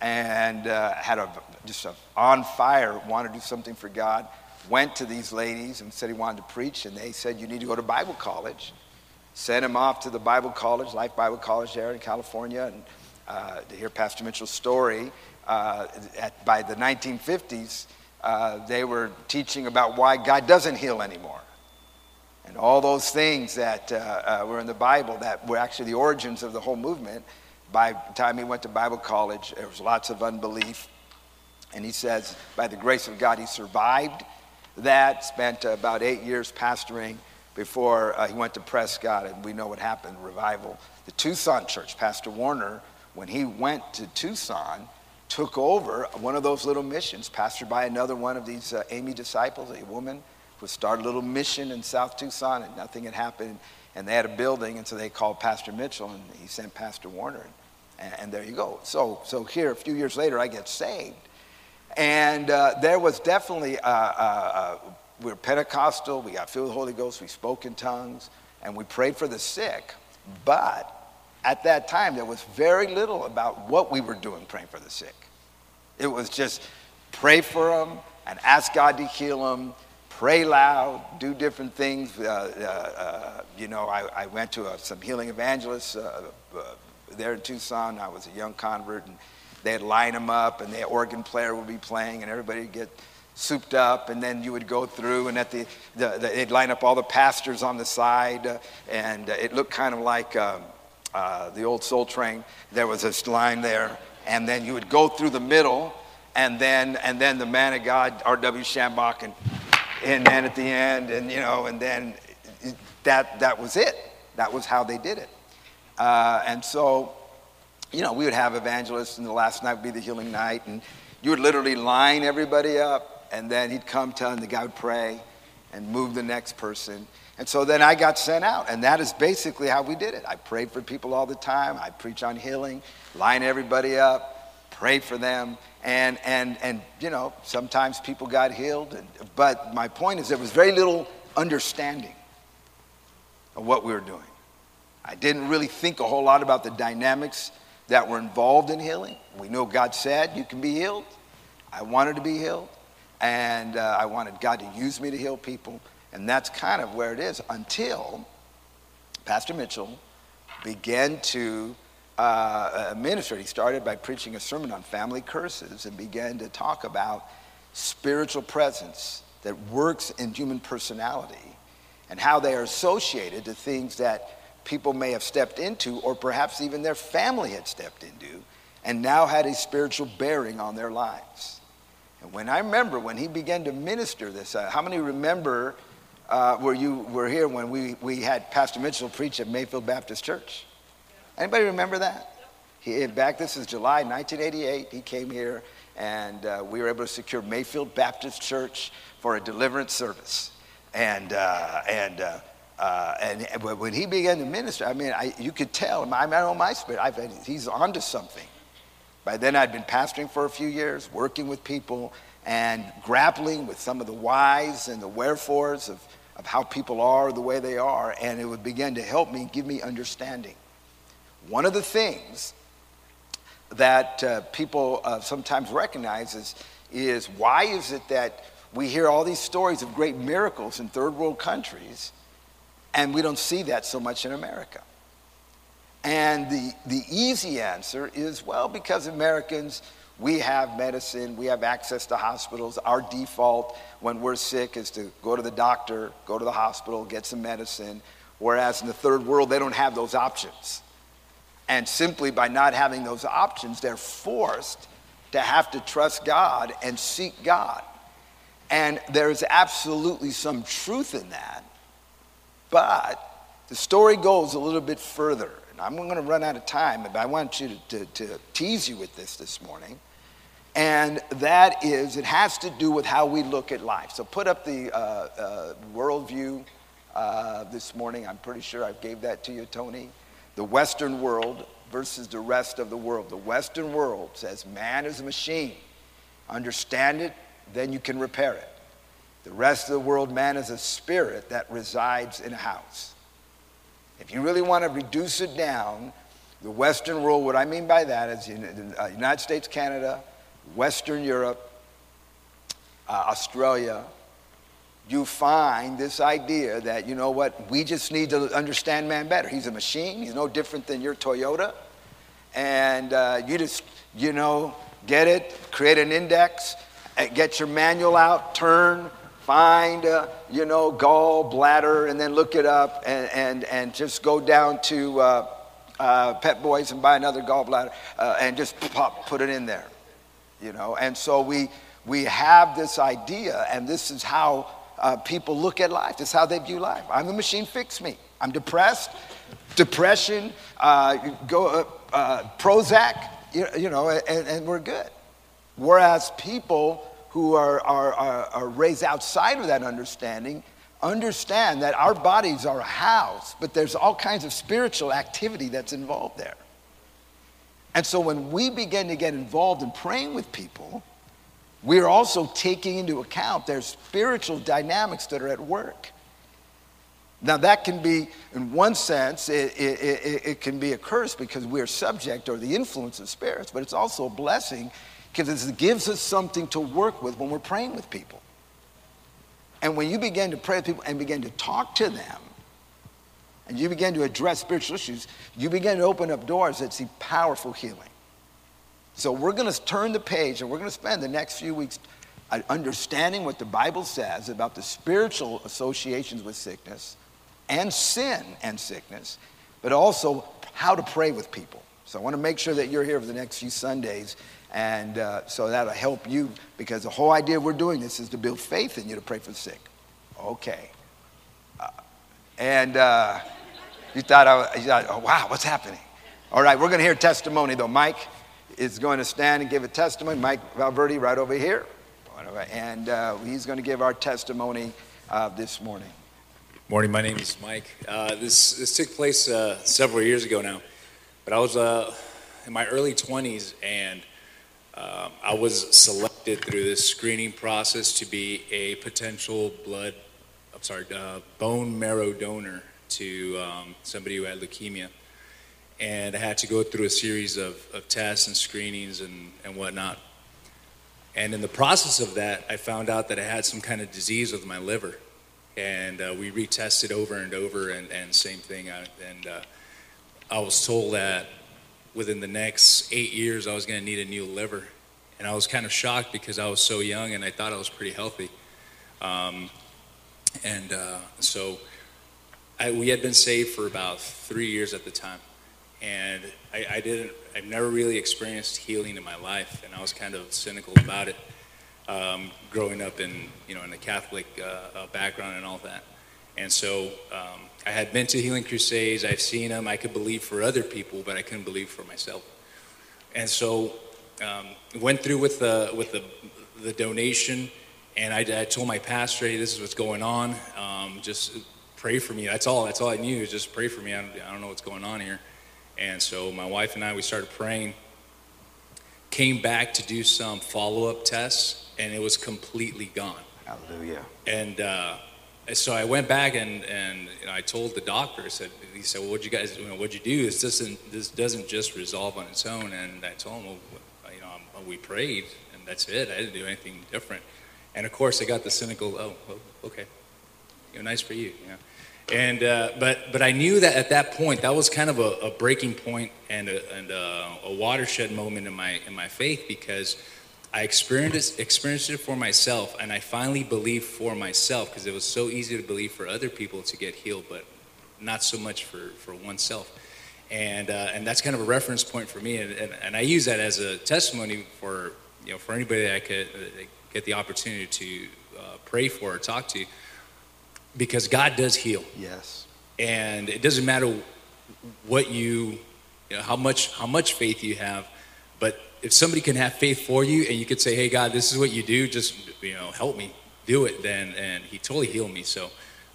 and uh, had a, just a, on fire, wanted to do something for God. Went to these ladies and said he wanted to preach, and they said, You need to go to Bible college. Sent him off to the Bible college, Life Bible College there in California, and uh, to hear Pastor Mitchell's story, uh, at, by the 1950s, uh, they were teaching about why God doesn't heal anymore. All those things that uh, uh, were in the Bible that were actually the origins of the whole movement. By the time he went to Bible college, there was lots of unbelief. And he says, by the grace of God, he survived that, spent about eight years pastoring before uh, he went to Prescott, and we know what happened revival. The Tucson church, Pastor Warner, when he went to Tucson, took over one of those little missions, pastored by another one of these uh, Aimee disciples, a woman was start a little mission in South Tucson, and nothing had happened. And they had a building, and so they called Pastor Mitchell, and he sent Pastor Warner, and, and there you go. So, so here, a few years later, I get saved, and uh, there was definitely uh, uh, uh, we were Pentecostal. We got filled with the Holy Ghost. We spoke in tongues, and we prayed for the sick. But at that time, there was very little about what we were doing praying for the sick. It was just pray for them and ask God to heal them, pray loud, do different things. Uh, uh, uh, you know, I, I went to a, some healing evangelists uh, uh, there in Tucson. I was a young convert, and they'd line them up, and the organ player would be playing, and everybody would get souped up, and then you would go through, and at the, the, the they'd line up all the pastors on the side, uh, and it looked kind of like um, the old Soul Train. There was this line there, and then you would go through the middle, and then and then the man of God, R.W. Schambach, and and then at the end, and you know, and then that that was it. That was how they did it. Uh, and so, you know, we would have evangelists, and the last night would be the healing night, and you would literally line everybody up, and then he'd come and the guy would pray, and move the next person. And so then I got sent out, and that is basically how we did it. I prayed for people all the time. I preach on healing, line everybody up, pray for them, and and and you know sometimes people got healed. And, but my point is there was very little understanding of what we were doing. I didn't really think a whole lot about the dynamics that were involved in healing. We know God said you can be healed. I wanted to be healed, and uh, I wanted God to use me to heal people. And that's kind of where it is until Pastor Mitchell began to uh, minister. He started by preaching a sermon on family curses and began to talk about spiritual presence that works in human personality and how they are associated to things that people may have stepped into or perhaps even their family had stepped into and now had a spiritual bearing on their lives. And when I remember when he began to minister this, uh, how many remember uh, were you were here when we, we had Pastor Mitchell preach at Mayfield Baptist Church? Anybody remember that? He, back this is July 1988. He came here, and uh, we were able to secure Mayfield Baptist Church for a deliverance service. And uh, and uh, uh and when he began to minister, I mean, I, you could tell. I know my spirit. I've, he's onto something. By then, I'd been pastoring for a few years, working with people, and grappling with some of the whys and the wherefores of of how people are the way they are, and it would begin to help me, give me understanding. One of the things that uh, people uh, sometimes recognize is, is why is it that we hear all these stories of great miracles in third world countries, and we don't see that so much in America? And the, the easy answer is well, because Americans we have medicine, we have access to hospitals. Our default when we're sick is to go to the doctor, go to the hospital, get some medicine. Whereas in the third world, they don't have those options. And simply by not having those options, they're forced to have to trust God and seek God. And there is absolutely some truth in that. But the story goes a little bit further. And I'm going to run out of time, but I want you to, to, to tease you with this this morning. And that is, it has to do with how we look at life. So put up the uh, uh, worldview uh, this morning. I'm pretty sure I gave that to you, Tony. The Western world versus the rest of the world. The Western world says man is a machine. Understand it, then you can repair it. The rest of the world, man is a spirit that resides in a house. If you really want to reduce it down, the Western world, what I mean by that is in, uh, United States, Canada, Western Europe, uh, Australia, you find this idea that, you know what, we just need to understand man better. He's a machine, he's no different than your Toyota. And uh, you just, you know, get it, create an index, get your manual out, turn, find, uh, you know, gall, bladder, and then look it up and, and, and just go down to uh, uh, Pep Boys and buy another gallbladder uh, and just pop, put it in there, you know. And so we, we have this idea, and this is how uh, people look at life. Is how they view life. I'm a machine, fix me. I'm depressed, depression, uh, go, Prozac, you, you know, and, and we're good. Whereas people who are, are, are, are raised outside of that understanding understand that our bodies are a house, but there's all kinds of spiritual activity that's involved there. And so when we begin to get involved in praying with people, we're also taking into account their spiritual dynamics that are at work. Now, that can be, in one sense, it, it, it, it, can be a curse because we're subject or the influence of spirits, but it's also a blessing because it gives us something to work with when we're praying with people. And when you begin to pray with people and begin to talk to them, and you begin to address spiritual issues, you begin to open up doors that see powerful healing. So we're going to turn the page and we're going to spend the next few weeks understanding what the Bible says about the spiritual associations with sickness and sin and sickness, but also how to pray with people. So I want to make sure that you're here for the next few Sundays, and uh, so that'll help you because the whole idea we're doing this is to build faith in you to pray for the sick. Okay. Uh, and uh, you thought, I, you thought, oh, wow, what's happening? All right, we're going to hear testimony though. Mike is going to stand and give a testimony. Mike Valverde, right over here. And uh, he's going to give our testimony uh, this morning. Morning, my name is Mike. Uh, this, this took place uh, several years ago now, but I was uh, in my early 20s and um, I was selected through this screening process to be a potential blood, I'm sorry, uh, bone marrow donor to um, somebody who had leukemia. And I had to go through a series of, of tests and screenings and, and whatnot. And in the process of that, I found out that I had some kind of disease with my liver and uh, we retested over and over, and, and same thing. I, and uh, I was told that within the next eight years, I was going to need a new liver, and I was kind of shocked because I was so young and I thought I was pretty healthy. Um, and uh, so I, we had been saved for about three years at the time, and I, I didn't. I've never really experienced healing in my life, and I was kind of cynical about it um, growing up in you know in a Catholic uh, uh, background and all that. And so um, I had been to healing crusades. I've seen them. I could believe for other people, but I couldn't believe for myself. And so um, went through with the with the the donation, and I, I told my pastor, "Hey, this is what's going on. Um, just pray for me." That's all. That's all I knew. Just pray for me. I don't, I don't know what's going on here. And so my wife and I we started praying. Came back to do some follow up tests and it was completely gone. Hallelujah. And uh, so I went back and, and you know, I told the doctor, I said, he said, well, what'd you guys, you know, what'd you do? This doesn't, this doesn't just resolve on its own. And I told him, well, you know, we prayed and that's it. I didn't do anything different. And of course I got the cynical, oh, okay, you know, nice for you, you know. And uh, but but I knew that at that point that was kind of a, a breaking point and a, and a, a watershed moment in my in my faith because I experienced, experienced it for myself, and I finally believed for myself because it was so easy to believe for other people to get healed, but not so much for, for oneself. And, uh, and that's kind of a reference point for me, and, and, and, I use that as a testimony for, you know, for anybody that I could uh, get the opportunity to uh, pray for or talk to, because God does heal. Yes. And it doesn't matter what you, you know, how much how much faith you have, but if somebody can have faith for you and you could say, hey, God, this is what you do, just, you know, help me do it, then, and he totally healed me. So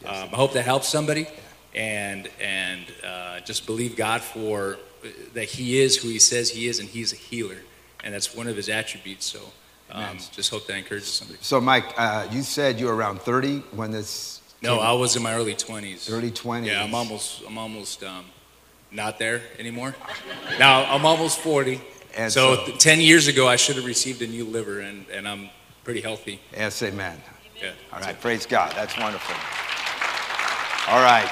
um, I hope that helps somebody and, and uh, just believe God for that he is who he says he is and he's a healer. And that's one of his attributes. So um, just hope that encourages somebody. So, Mike, uh, you said you were around 30 when this. No, I was in my early 20s. Early 20s. Yeah, I'm almost, I'm almost um, not there anymore. now I'm almost 40. And so, so 10 years ago, I should have received a new liver, and, and I'm pretty healthy. Yes, amen. Yeah. All right, praise God. That's wonderful. All right,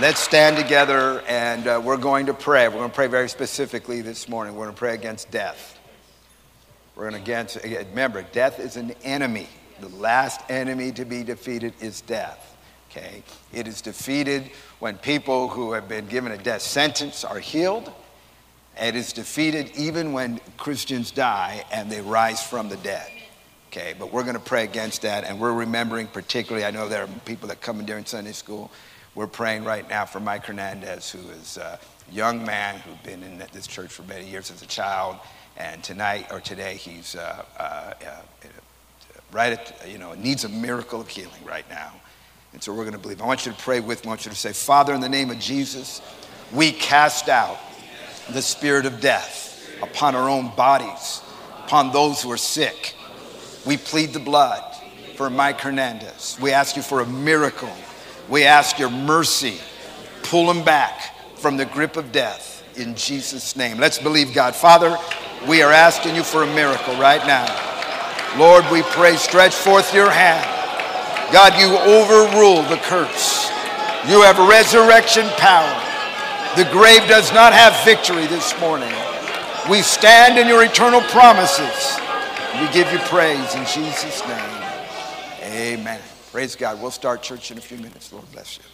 let's stand together, and uh, we're going to pray. We're going to pray very specifically this morning. We're going to pray against death. We're going to against, remember, death is an enemy. The last enemy to be defeated is death. Okay? It is defeated when people who have been given a death sentence are healed it is defeated even when Christians die and they rise from the dead. Okay, but we're going to pray against that, and we're remembering particularly. I know there are people that come in during Sunday school. We're praying right now for Mike Hernandez, who is a young man who's been in this church for many years as a child, and tonight or today he's uh, uh, uh, right at, you know, needs a miracle of healing right now. And so we're going to believe. I want you to pray with me. I want you to say, Father, in the name of Jesus, we cast out the spirit of death upon our own bodies, upon those who are sick. We plead the blood for Mike Hernandez. We ask you for a miracle. We ask your mercy. Pull him back from the grip of death in Jesus' name. Let's believe God. Father, we are asking you for a miracle right now. Lord, we pray, stretch forth your hand. God, you overrule the curse. You have resurrection power. The grave does not have victory this morning. We stand in your eternal promises. We give you praise in Jesus' name. Amen. Praise God. We'll start church in a few minutes. Lord bless you.